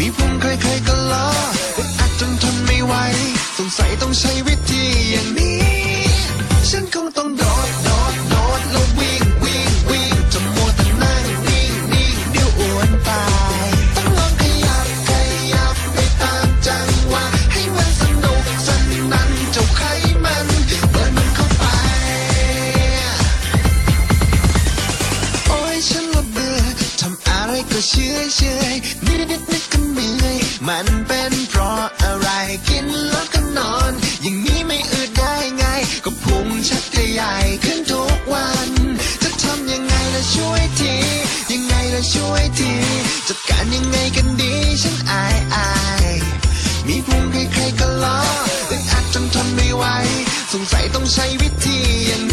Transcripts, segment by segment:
มีพุงใครๆก็ล้ออึดอัดจนทนไม่ไหว สงสัยต้องใช้วิธีอย่างนี้ สงสัยต้องใช้วิธีอย่าง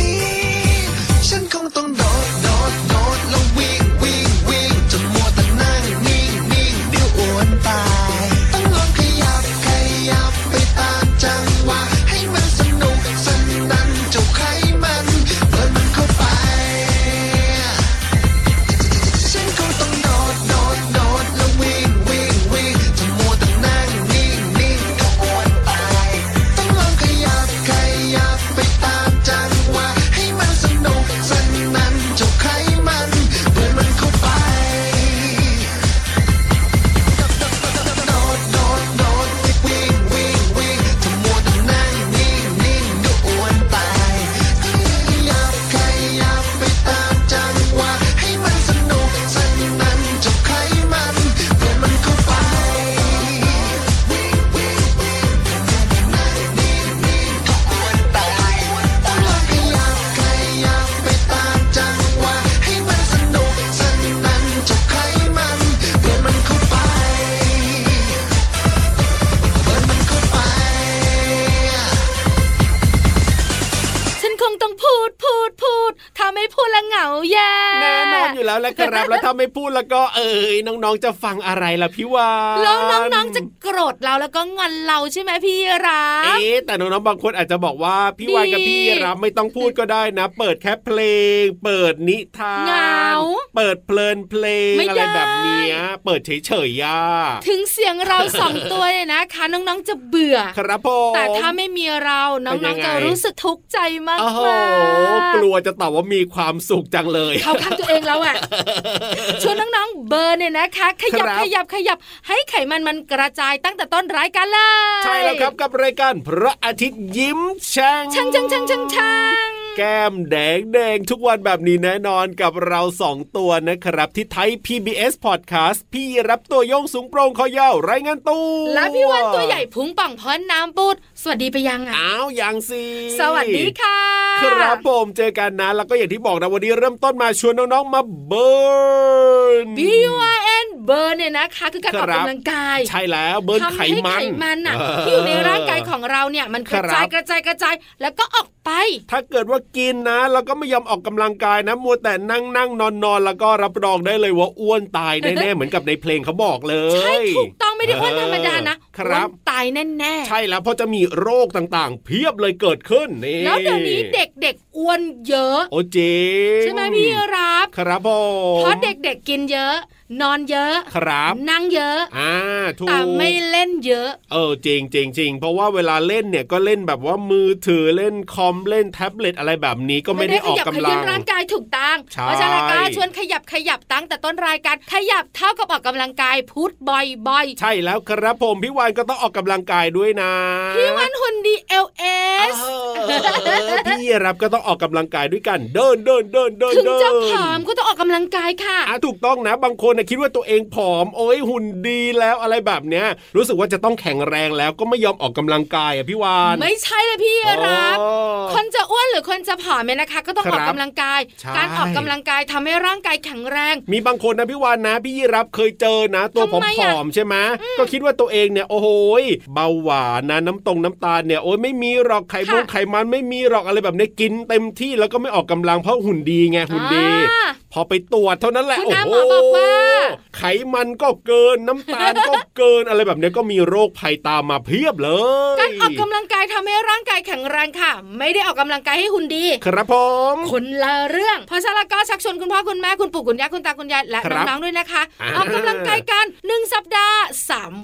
ถ้าไม่พูดแล้วก็เอ่ยน้องๆจะฟังอะไรล่ะพี่วานแล้วน้องๆจะโกรธเราแล้วก็งอนเราใช่ไหมพี่รับเอ๊ะแต่น้องๆบางคนอาจจะบอกว่าพี่วานกับพี่รับไม่ต้องพูดก็ได้นะ เปิดแค่เพลง เปิดนิทานเหงาเปิดเพลินเพลงไม่อะไรได้แบบเนี้ยเปิดเฉยๆย่าถึงเสียงเราสองตัวเนี่ยนะคะน้องๆจะเบื่อครับผมแต่ถ้าไม่มีเราน้เป็นยัองงไงๆจะรู้สึกทุกข์ใจมากโอ้โหๆกลัวจะตอบว่ามีความสุขจังเลย เขาข้างตัวเองแล้วอะชวนน้องๆเบอร์เนี่ยนะคะ ขยับครับขยับขยับให้ไขมันมันกระจายตั้งแต่ต้นรายการเลยใช่แล้วครับกับรายการพระอาทิตย์ยิ้มช่างช่างช่างช่างช่างช่างแก้มแดงแดงทุกวันแบบนี้แน่นอนกับเราสองตัวนะครับ ที่ไทย PBS Podcast พี่รับตัวโยงสูงโปร่งคอยาวรายงานตัวและพี่วันตัวใหญ่พุงป่องพอนน้ำปูดส วัสดีไปยังอะอ้าวยังสิสวัสดีค่ะ ครับผมเจอกันนะ แล้วก็อย่างที่บอกนะวันนี้เริ่มต้นมาชวนน้องๆมาเบิร์น B Y N เบอร์เนี่ยนะคะ คือการออกครับกำลังกาย ใช่แล้วเบิร์นทำไขให้มันไขมันน่ะเที่อยู่ในร่างกายของเราเนี่ยมันกระจายครับกระจายกระจายแล้วก็ออกไป ถ้าเกิดว่ากินนะแล้วก็ไม่ยอมออกกำลังกายนะมัวแต่นั่งนั่งนอนนอนแล้วก็รับรองได้เลยว่าอ้วนตายแน่ๆเหมือนกับในเพลงเขาบอกเลยใช่ถูกต้อง ไม่ได้อ้วนธรรมดานะครัอ้วบนตายแน่ๆ ใช่แล้วเพราะจะมีโรคต่างๆ เพียบเลยเกิดขึ้นนี่แล้วเดี๋ยวนี้เด็กๆอ้วนเยอะ โอ้จริงใช่ไหมพี่รับ ครับผมเพราะเด็กๆกินเยอะ นอนเยอะครับนั่งเยอะอ่าถูกแต่ไม่เล่นเยอะ เออจริงจริงจริงเพราะว่าเวลาเล่นเนี่ยก็เล่นแบบว่ามือถือเล่นคอมเล่นแท็บเล็ตอะไรแบบนี้ก็ไม่ได้ออกขยักำขลัยื่งนร่างกายถูกต้องใช่เพราะฉะนั้นก็ชวนขยับขยับตั้งแต่ต้นรายการขยับเท่ากับออกกำลังกายพูดบ่อยๆ ใช่แล้วครับผมพี่วานก็ต้องออกกำลังกายด้วยนะพี่วันหุ่นดีเอลเอเอสอพี่รับก็ต้องออกกำลังกายด้วยกัน เดินเดินเดินเดินถึงเดินจะผอมก็ต้องออกกำลังกายค่ะอะถูกต้องนะบางคนนะคิดว่าตัวเองผอม โอ้ยหุ่นดีแล้วอะไรแบบเนี้ย รู้สึกว่าจะต้องแข็งแรงแล้วก็ไม่ยอมออกกำลังกายอะพี่วานไม่ใช่เลยพี่รับอ๋อคนจะอ้วนหรือคนจะผอมเนี่ยนะคะ ก็ต้องคอรัอบกกำลังกายใช่การออกกำลังกายทำให้ร่างกายแข็งแรง มีบางคนนะพี่วานนะ พี่รับเคยเจอนะ ตัวผทำไมอะอมๆใช่ไหมก็คิดว่าตัวเองเนี่ยโอ้โหยเบาหวานนะน้ำตรงน้ำตาลเนี่ยโอ้ยไม่มีหรอกไขมันไขมันไม่มีหรอกอะไรแบบเนี้ยกินเต็มที่แล้วก็ไม่ออกกำลังเพราะหุ่นดีไงหุ่นดีอ่าพอไปตรวจเท่านั้นแหละคุณโอ้อาโหหมอบอกว่าไขมันก็เกินน้ำตาลก็เกินอะไรแบบเนี้ยก็มีโรคภัยตามมาเพียบเลย การออกกำลังกายทำให้ร่างกายแข็งแรงค่ะ ไม่ได้ออกกำลังกายให้หุ่นดี ครับผมคนละเรื่องเพราะฉะนั้นก็ชักชวนคุณพ่อคุณแม่คุณปู่คุณย่าคุณตาคุณยายและครับน้องๆด้วยนะคะอ่าออกกำลังกายกันหนึ่งสัปดาห์สาม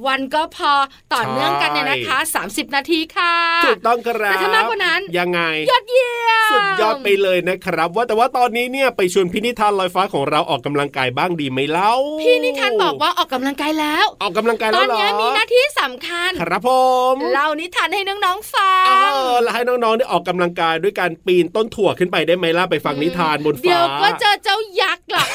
วันก็พอต่อเนื่องกันเนี่ยนะคะ 30 นาทีค่ะถูกต้องครับแต่ถ้ามากกว่านั้นยังไงยอดเยี่ยมสุดยอดไปเลยนะครับ ว่าแต่ว่าตอนนี้เนี่ยไปชวนพินิธานลอยฟ้าของเราออกกำลังกายบ้างดีไหมเล่าพี่นิทานบอกว่าออกกำลังกายแล้ว ออกกำลังกายตแล้อวนเหรอนี้มีหน้าที่สำคัญ ครับผมเล่านิทานให้น้องๆฟัเองอแล้วให้น้องๆได้ออกกำลังกายด้วยการปีนต้นถั่วขึ้นไปได้ไหมล่ะไปฟังนิทานบนฟ้าเดี๋ยวก็เจอเจ้ายักษ์หรอก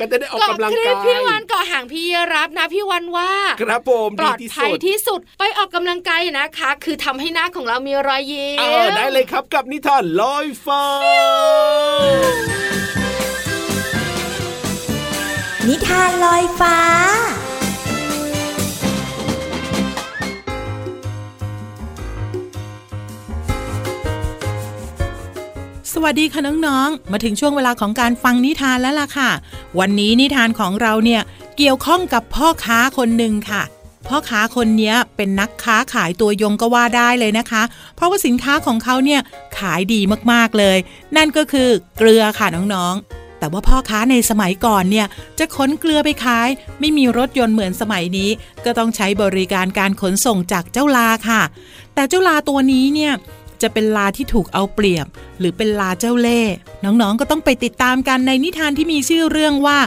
ก็จะได้ออกเกาะกำลังคลิกาปยพี่วันเกาะห่างพี่รับนะพี่วันว่าครับผมปลดีอดที่ภัสุยดที่สุด ไปออกกำลังกายนะคะ คือทำให้หน้าของเรามีรอยยิ้มเออได้เลยครับกับนิทานลอยฟ้า นิทานลอยฟ้าสวัสดีค่ะน้องๆ มาถึงช่วงเวลาของการฟังนิทานแล้วล่ะค่ะ วันนี้นิทานของเราเนี่ย เกี่ยวข้องกับพ่อค้าคนหนึ่งค่ะ พ่อค้าคนนี้เป็นนักค้าขายตัวยงก็ว่าได้เลยนะคะ เพราะว่าสินค้าของเขาเนี่ยขายดีมากๆเลย นั่นก็คือเกลือค่ะน้องๆ แต่ว่าพ่อค้าในสมัยก่อนเนี่ยจะขนเกลือไปขาย ไม่มีรถยนต์เหมือนสมัยนี้ ก็ต้องใช้บริการการขนส่งจากเจ้าลาค่ะ แต่เจ้าลาตัวนี้เนี่ย จะเป็นลาที่ถูกเอาเปรียบ หรือเป็นลาเจ้าเล่ห์น้องๆก็ต้องไปติดตามกันในนิทานที่มีชื่อเรื่องว่า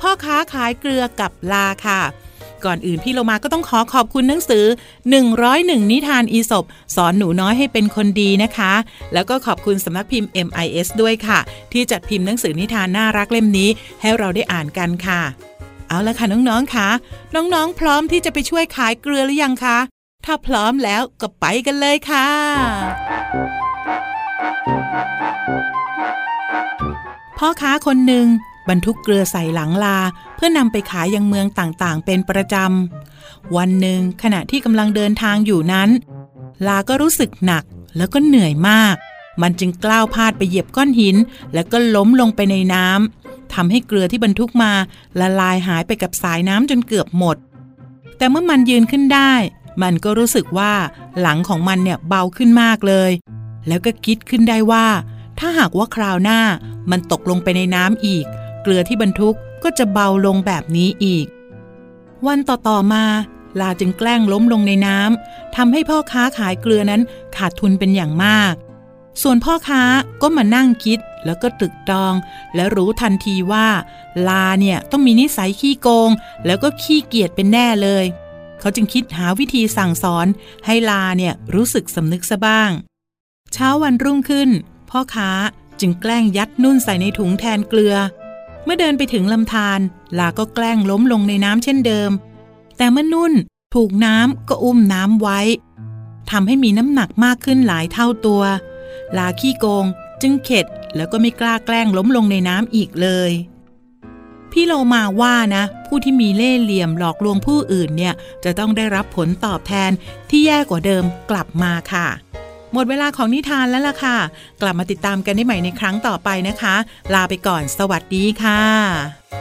พ่อค้าขายเกลือกับลาค่ะ ก่อนอื่นพี่เรามาก็ต้องขอขอบคุณหนังสือ 101 นิทานอีสบสอนหนูน้อยให้เป็นคนดีนะคะ แล้วก็ขอบคุณสำนักพิมพ์ MIS ด้วยค่ะ ที่จัดพิมพ์หนังสือนิทานน่ารักเล่มนี้ ให้เราได้อ่านกันค่ะ เอาละค่ะน้องๆค่ะน้องๆพร้อมที่จะไปช่วยขายเกลือหรือยังคะ ถ้าพร้อมแล้วก็ไปกันเลยค่ะ พ่อค้าคนหนึ่งบรรทุกเกลือใส่หลังลา เพื่อนำไปขายยังเมืองต่างๆ เป็นประจำ วันหนึ่งขณะที่กำลังเดินทางอยู่นั้น ลาก็รู้สึกหนักแล้วก็เหนื่อยมาก มันจึงกล้าวพลาดไปเหยียบก้อนหิน แล้วก็ล้มลงไปในน้ำทำให้เกลือที่บรรทุกมา ละลายหายไปกับสายน้ำจนเกือบหมด แต่เมื่อมันยืนขึ้นได้ มันก็รู้สึกว่าหลังของมันเนี่ยเบาขึ้นมากเลย แล้วก็คิดขึ้นได้ว่า ถ้าหากว่าคราวหน้ามันตกลงไปในน้ำอีก เกลือที่บรรทุกก็จะเบาลงแบบนี้อีก วันต่อๆมาลาจึงแกล้งล้มลงในน้ำทำให้พ่อค้าขายเกลือนั้นขาดทุนเป็นอย่างมาก ส่วนพ่อค้าก็มานั่งคิดแล้วก็ตรึกตรอง และรู้ทันทีว่า ลาเนี่ยต้องมีนิสัยขี้โกง แล้วก็ขี้เกียจเป็นแน่เลย เขาจึงคิดหาวิธีสั่งสอนให้ลาเนี่ยรู้สึกสำนึกซะบ้าง เช้าวันรุ่งขึ้น พ่อค้าจึงแกล้งยัดนุ่นใส่ในถุงแทนเกลือ เมื่อเดินไปถึงลำธารลาก็แกล้งล้มลงในน้ำเช่นเดิม แต่เมื่อนุ่นถูกน้ำก็อุ้มน้ำไว้ทำให้มีน้ำหนักมากขึ้นหลายเท่าตัว ลาขี้โกงจึงเข็ดแล้วก็ไม่กล้าแกล้งล้มลงในน้ำอีกเลย พี่โลมาว่านะ ผู้ที่มีเล่ห์เหลี่ยมหลอกลวงผู้อื่นเนี่ย จะต้องได้รับผลตอบแทนที่แย่กว่าเดิมกลับมาค่ะ หมดเวลาของนิทานแล้วล่ะค่ะ กลับมาติดตามกันได้ใหม่ในครั้งต่อไปนะคะ ลาไปก่อนสวัสดีค่ะ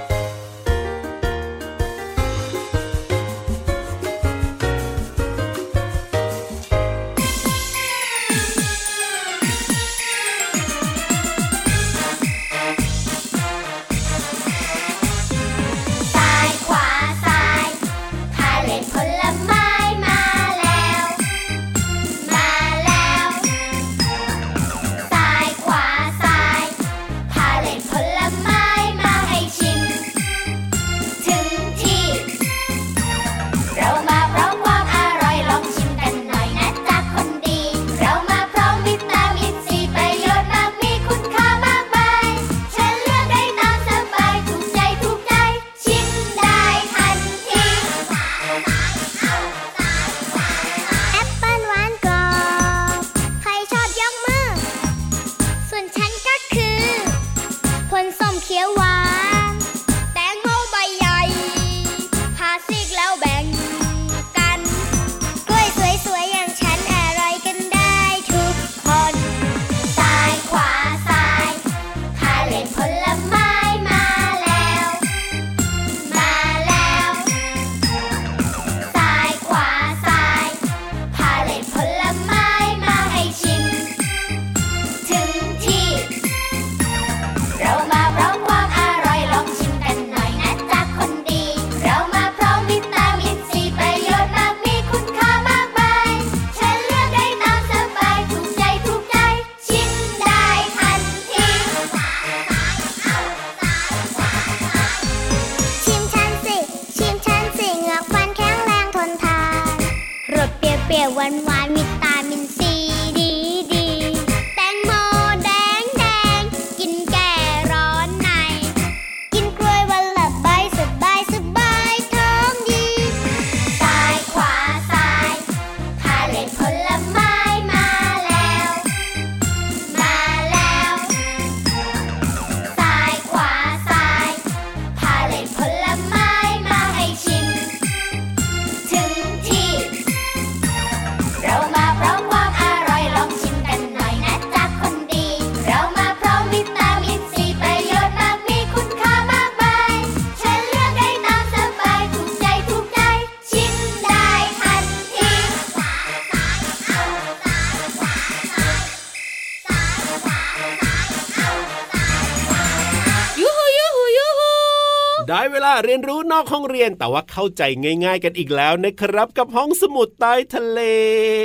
เรียนรู้นอกห้องเรียนแต่ว่าเข้าใจง่าย ๆ กันอีกแล้วนะครับ กับห้องสมุดใต้ทะเล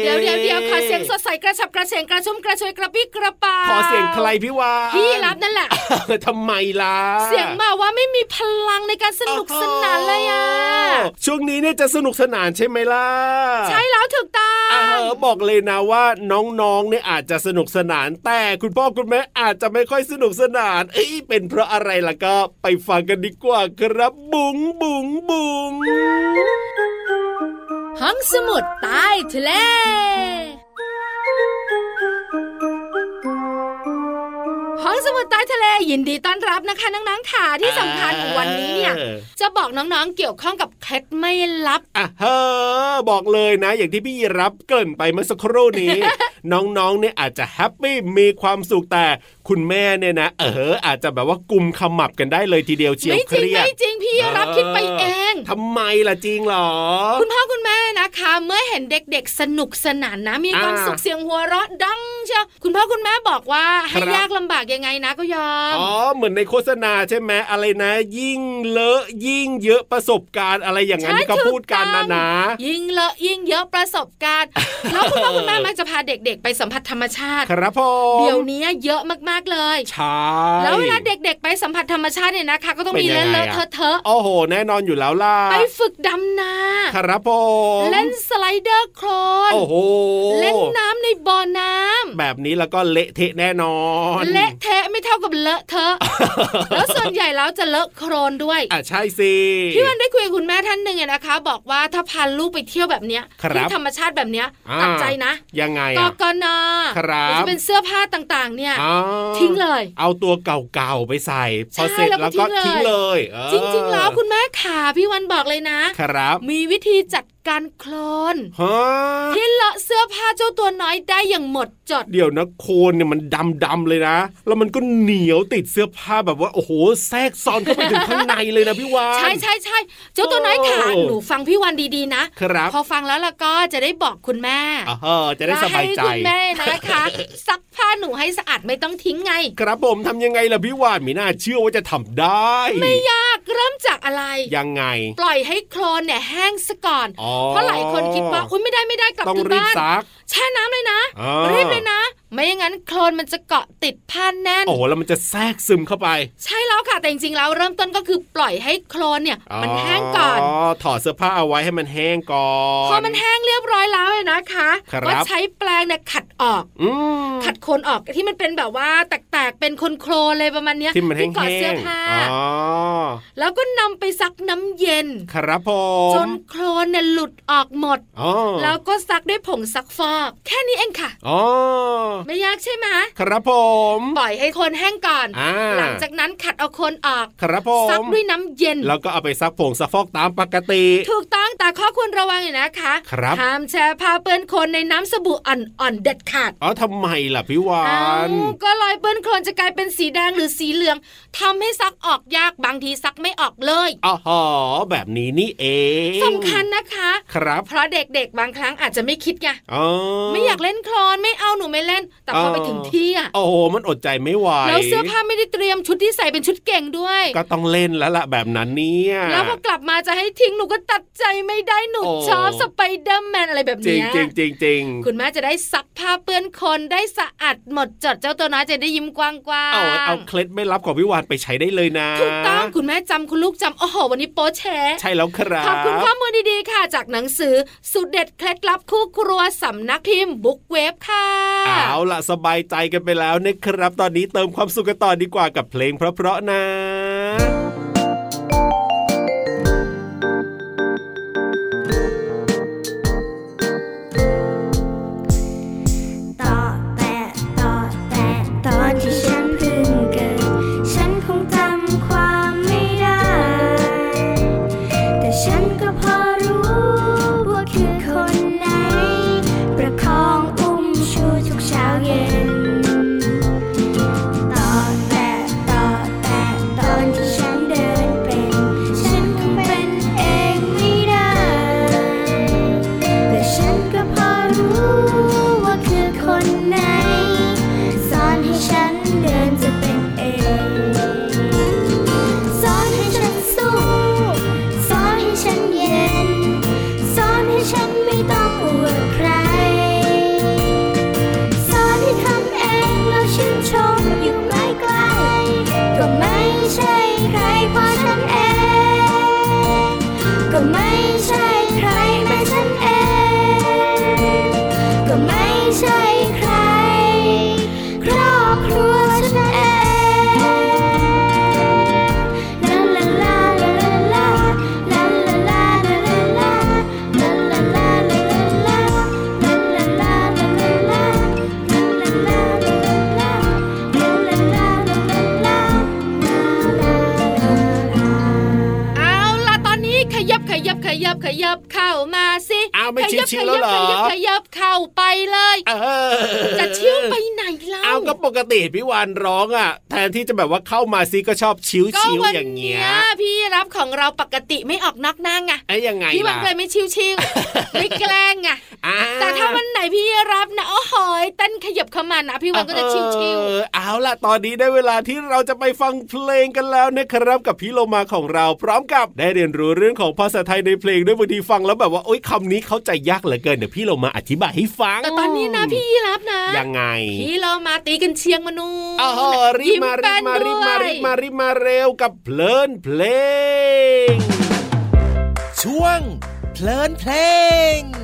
เดี๋ยวเดี๋ยวเดี๋ยวขอเสียงสดใสกระฉับกระเฉงกระชุ่มกระชวยกระปี้กระเป๋าขอเสียงใครพี่วานพี่รับนั่นแหละทำไมล่ะ เสียงมาว่าไม่มีพลังในการสนุกสนานเลยอะช่วงนี้เนี่ยจะสนุกสนานใช่ไหมล่ะ ใช่แล้วถูกต้ออ่างออบอกเลยนะว่าน้องๆเนี่ยอาจจะสนุกสนาน แต่คุณพ่อคุณแม่อาจจะไม่ค่อยสนุกสนาน เอ้ยเป็นเพราะอะไรล่ะก็ไปฟังกันดีกว่าครับบุ๋งบุ๋งบุ๋งห้องสมุดใต้ทะเลห้องสมุดใต้ทะเลยินดีต้อนรับนะคะน้องๆค่ะที่สำคัญวันนี้เนี่ย จะบอกน้องๆเกี่ยวข้องกับเคล็ดไม่ลับอะเฮ้อบอกเลยนะ อย่างที่พี่รับเกริ่นไปเมื่อสักครู่นี้ น้องๆเนี่ยอาจจะแฮปปี้มีความสุขแต่ คุณแม่เนี่ยนะเอออาจจะแบบว่ากุมขมับกันได้เลยทีเดียวเชียวไม่เคจริงรียดไม่จริงพี่รับคิดไปเองทำไมล่ะจริงเหรอ คุณพ่อคุณแม่นะคะ เมื่อเห็นเด็กๆ สนุกสนานนะ มีความอ่าสุขเสียงหัวเราะดังเชียวคุณพ่อคุณแม่บอกว่าให้ครับยากลำบากยังไงนะก็ยอมอ๋อเหมือนในโฆษณาใช่ไหมอะไรนะ ยิ่งเลอะยิ่งเยอะประสบการณ์อะไรอย่างนั้นใช่ที่เขาพูดกันนะถูกต้องนะยิ่งเลอะยิ่งเยอะประสบการณ์แล้วคุณพ่อคุณแม่มักจะพาเด็ก ๆ ไปสัมผัสธรรมชาติ ครับผมเดี๋ยวนี้เยอะมากๆเลยใช่แล้วเวลาเด็กๆ ไปสัมผัสธรรมชาติเนี่ยนะคะ ก็ต้องเป็นมียังเลไงอะอะเลอะเทอะโอ้โห แน่นอนอยู่แล้วล่ะๆไปฝึกดำนาครับผมเล่นสไลเดอร์โคลนโอ้โหเล่นน้ำในบ่อน้ำแบบนี้แล้วก็เละเทะแน่นอน เละเทะไม่เท่ากับเลอะเทอะแล้วส่วนใหญ่แล้วจะเลอะโครนด้วยอะใช่สิพี่วันได้คุยกับคุณแม่ท่านหนึ่งอะนะคะ บอกว่าถ้าพาลูกไปเที่ยวแบบเนี้ยครับที่ธรรมชาติแบบเนี้ยอ่าตัดใจนะ ยังไงกอะกนครับหรือจะเป็นเสื้อผ้าต่างๆ เนี่ยอ๋อทิ้งเลย เอาตัวเก่าๆไปใส่ พอใช่เสร็จแล้วก็แล้วก็ทิ้ทิ้งงเลเลยเออจริงๆแล้วคุณแม่ขาพี่วันบอกเลยนะครับ มีวิธีจัด การโคลนฮะที่เลอะเสื้อผ้าเจ้าตัวน้อยได้อย่างหมดจด เดี๋ยวนะโคลนเนี่ยมันดำดำๆเลยนะ แล้วมันก็เหนียวติดเสื้อผ้าแบบว่าโอ้โหแทรกซ้อนเข้าไปถึงข้างในเลยนะพี่วานใช่ใช่ใช่เจ้าตัวน้อยขาโอ้หนูฟังพี่วันดีๆนะครับพอฟังแล้วล่ะก็จะได้บอกคุณแม่อ่าฮะจะได้สบายใจและให้คุณแม่นะคะซักผ้าหนูให้สะอาดไม่ต้องทิ้งไง ครับผมทำยังไงล่ะพี่วานมีน่าเชื่อว่าจะทำได้ ไม่ยากเริ่มจากอะไรยังไง ปล่อยให้โคลนเนี่ยแห้งซะก่อนอ๋อเพราะหลายคนคิดว่าอุ้ยไม่ได้ไม่ได้กลับต้องถึงรีบบ้านซักแช่น้ำเลยนะอ่ารีบเลยนะ ไม่อย่างนั้นโคลนมันจะเกาะติดผ้าแน่น โอ้โหแล้วมันจะแทรกซึมเข้าไป ใช่แล้วค่ะแต่จริงๆแล้วเริ่มต้นก็คือปล่อยให้โคลนเนี่ย มันแห้งก่อนอ๋อถอดเสื้อผ้าเอาไว้ให้มันแห้งก่อนพอมันแห้งเรียบร้อยแล้วเนี่ยนะคะครับก็ใช้แปรงเนี่ยขัดออกอืมขัดโคลนออกที่มันเป็นแบบว่าแตกๆเป็นโคลนๆเลยประมาณเนี้ยที่มันแห้งเกาะๆเสื้อผ้าอ๋อแล้วก็นำไปซักน้ำเย็น ครับผจมนโคลนเนี่ยหลุดออกหมดอ๋อแล้วก็ซักด้วยผงซักฟอก แค่นี้เองค่ะอ๋อไม่ยากใช่ไหมครับผมปล่อยให้คนแห้งก่อนหลังจากนั้นขัดเอาคนออกครับผมซักด้วยน้ำเย็น แล้วก็เอาไปซักผงซักฟอกตามปกติ ถูกต้องแต่ข้อควรระวังอย่างนะคะครับห้ามแช่พาเปื้อนคนในน้ำสบู่อ่อนๆเด็ดขาดอ๋อทำไมล่ะพี่วานก็ลอยเปื้อนโคลนจะกลายเป็นสีแดงหรือสีเหลือง ทำให้ซักออกยากบางทีซักไม่ออกเลยอ๋อหอแบบนี้นี่เองสำคัญนะคะ ครับ เพราะเด็กๆ บางครั้งอาจจะไม่คิดไงไม่อยากเล่นโคลนไม่เอาหนูไม่เล่นแต่พอไปถึงที่อะโอ้โหมันอดใจไม่ไหวแล้วเสื้อผ้าไม่ได้เตรียมชุดที่ใส่เป็นชุดเก่งด้วย ก็ต้องเล่นแล้วล่ะแบบนั้นเนี่ยแล้วพอกลับมาจะให้ทิ้งหนูก็ตัดใจไม่ได้หนูชอบสไปเดอร์แมนอะไรแบบนี้จริงจริงจริงคุณแม่จะได้ซักผ้าเปื้อนโคลนได้สะอาดหมดจดเจ้าตัวน้อยจะได้ยิ้มกว้างๆเอาเอาเคล็ดไม่รับของวิวานไปใช้ได้เลยนะถูกต้องคุณแม่จำคุณลูกจำโอ้โหวันนี้โป๊แชใช่แล้วครับขอบคุณข้อมูลดีๆค่ะ จากหนังสือสุดเด็ดเคล็ดลับคู่ครัวสำนักพิมพ์บุ๊กเวฟค่ะเอาล่ะสบายใจกันไปแล้วนะครับ ตอนนี้เติมความสุขกันต่อดีกว่ากับเพลงเพราะๆนะ ปกติพี่วานร้องอะ แทนที่จะแบบว่าเข้ามาซิก็ชอบชิวก็ชิววันอย่างเงี้เนี้ยยพี่รับของเราปกติไม่ออกนอกหน้าไงไอ้ยังไงพี่วันล่ะเลยไม่ชิวชิวๆไม่แกล้งไงอ่าแต่ถ้าวันไหนพี่รับนะโอ้โหยเต้นขยับเข้ามานะพี่วันก็จะชิวชิวเออเอาล่ะตอนนี้ได้เวลาที่เราจะไปฟังเพลงกันแล้วนะครับกับพี่โลมาของเราพร้อมกับได้เรียนรู้เรื่องของภาษาไทยในเพลงด้วยบางทีฟังแล้วแบบว่าโอ๊ยคำนี้เข้าใจยากเหลือเกินเดี๋ยวพี่โลมาอธิบายให้ฟังแต่ตอนนี้นะพี่รับนะ ยังไง พี่เรามาตีกันเชียงมนูอ๋อรีบมารีบมารีบมารีบมารีบมาเร็วกับเพลินเพลง ช่วงเพลินเพลง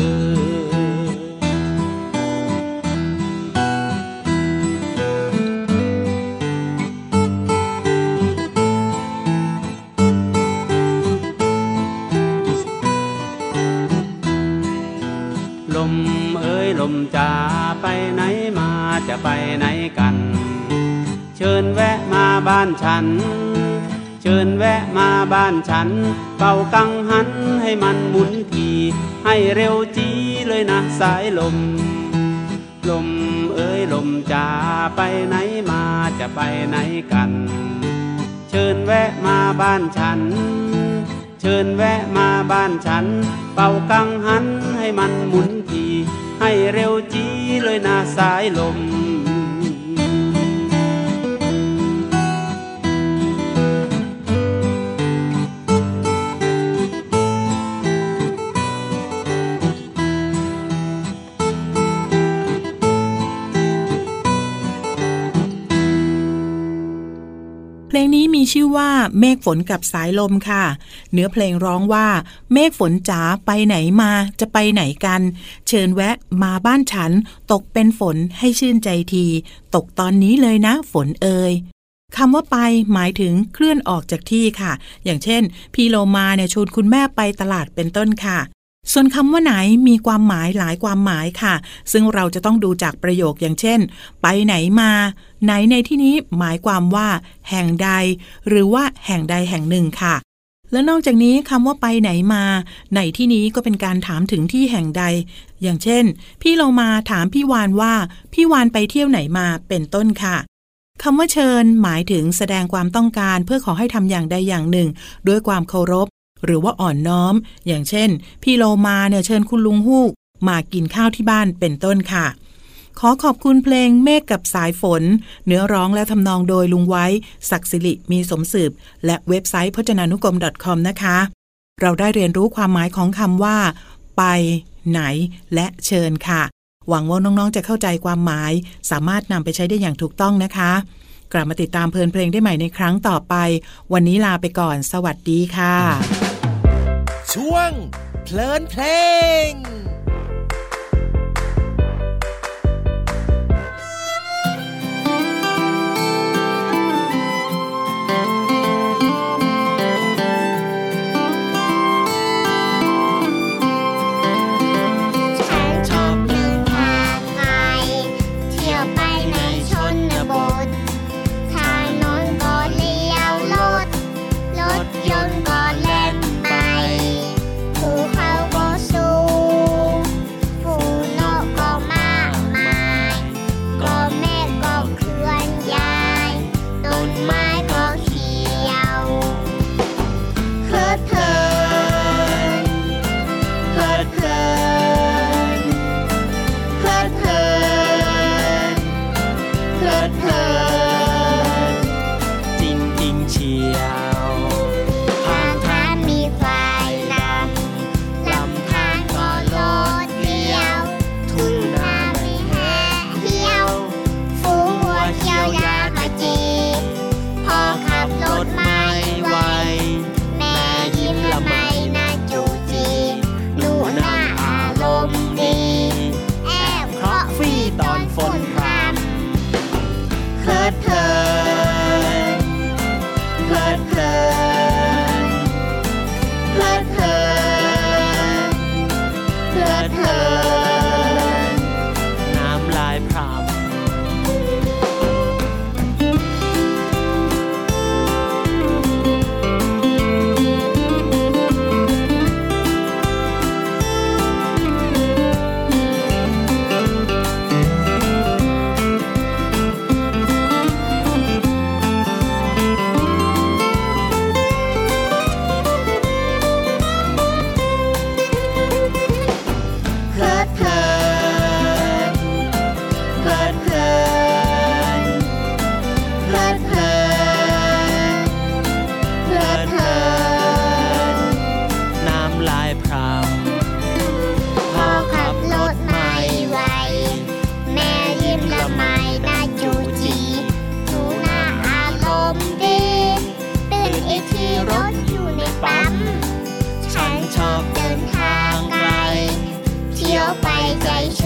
ย มจะไปไหนมาจะไปไหนกัน เชิญแวะมาบ้านฉัน เชิญแวะมาบ้านฉัน เป่ากังหันให้มันหมุนที ให้เร็วจีเลยนะสายลม ลมเอ้ยลมจะไปไหนมาจะไปไหนกัน เชิญแวะมาบ้านฉันเชิญแวะมาบ้านฉัน เป่ากังหันให้มันหมุนที ให้เร็วจีเลยนาสายลม นี้มีชื่อว่าเมฆฝนกับสายลมค่ะ เนื้อเพลงร้องว่า เมฆฝนจ๋าไปไหนมาจะไปไหนกัน เชิญแวะมาบ้านฉัน ตกเป็นฝนให้ชื่นใจที ตกตอนนี้เลยนะ ฝนเอ่ยคำว่าไปหมายถึงเคลื่อนออกจากที่ค่ะ อย่างเช่น พี่โลมาเนี่ยชวนคุณแม่ไปตลาดเป็นต้นค่ะ ส่วนคำว่าไหนมีความหมายหลายความหมายค่ะ ซึ่งเราจะต้องดูจากประโยคอย่างเช่น ไปไหนมา ไหนในที่นี้หมายความว่า แห่งใด หรือว่าแห่งใดแห่งหนึ่งค่ะ และนอกจากนี้คำว่าไปไหนมา ในที่นี้ก็เป็นการถามถึงที่แห่งใด อย่างเช่น พี่เรามาถามพี่วานว่า พี่วานไปเที่ยวไหนมาเป็นต้นค่ะคำว่าเชิญ หมายถึงแสดงความต้องการเพื่อขอให้ทำอย่างใดอย่างหนึ่ง ด้วยความเคารพ หรือว่าอ่อนน้อม อย่างเช่น พี่โลมาเนี่ยเชิญคุณลุงฮูก มากินข้าวที่บ้านเป็นต้นค่ะ ขอขอบคุณเพลงเมฆกับสายฝน เนื้อร้องและทำนองโดยลุงไว้ ศักดิ์สิริมีสมสืบ และเว็บไซต์พจนานุกรม .com นะคะ เราได้เรียนรู้ความหมายของคำว่า ไป ไหน และเชิญค่ะ หวังว่าน้องๆจะเข้าใจความหมาย สามารถนำไปใช้ได้อย่างถูกต้องนะคะกลับมาติดตามเพลินเพลงได้ใหม่ในครั้งต่อไป วันนี้ลาไปก่อน สวัสดีค่ะ ช่วง เพลินเพลง gleich.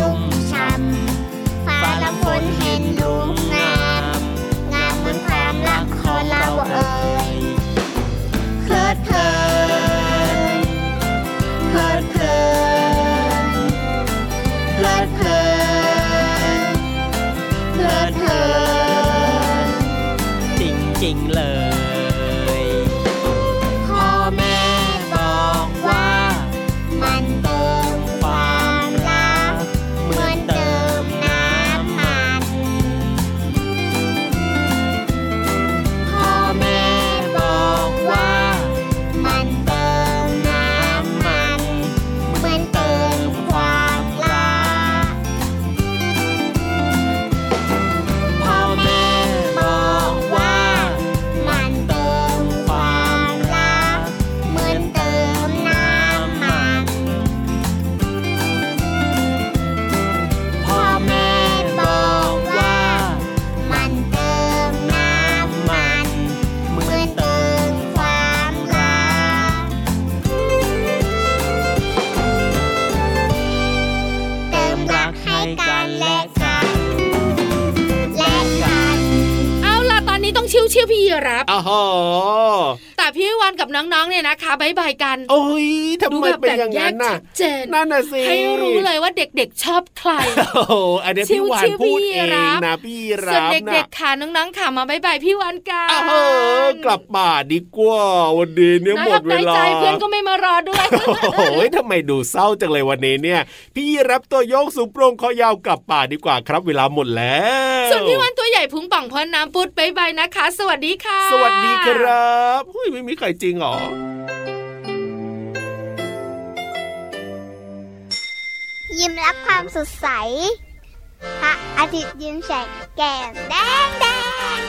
ชิวชิวๆพี่รับอ๋อ วโหแต่พี่วันกับน้องๆเนี่ยนะคะบายบายกัน โอ้ยทำดูไมแบบเป็นแบ่งอย่างแยนั้กนน่ะชัดเจนนั่นน่ะสิให้รู้เลยว่าเด็กๆชอบใครโอ้โหอันนี้พี่วานชิวๆพูดพี่เองรับนะพี่ส่รัวนบเด็นะกๆค่ะน้องๆค่ะมาบายบายพี่วันกันอ้าวโหกลับบ้านดีกว่าวันนี้เนี่ยหมดเวลาน้อยอกน้อยใจเพื่อนก็ไม่มารอด้วยโอ้โหทำไมดูเศร้าจังเลยวันนี้เนี่ย พี่รับตัวโยกสูงโปร่งคอยาวกลับป่าดีกว่าครับ เวลาหมดแล้วส่วนพี่วันตัวใหญ่พุงป่องพอน้ำปุดบายบายนะคะ สวัสดีค่ะ สวัสดีครับเฮ้ยไม่มีใครจริงหรอยิ้มรับความสดใส พระอาทิตย์ยิ้มแฉกแก้มแดงแดง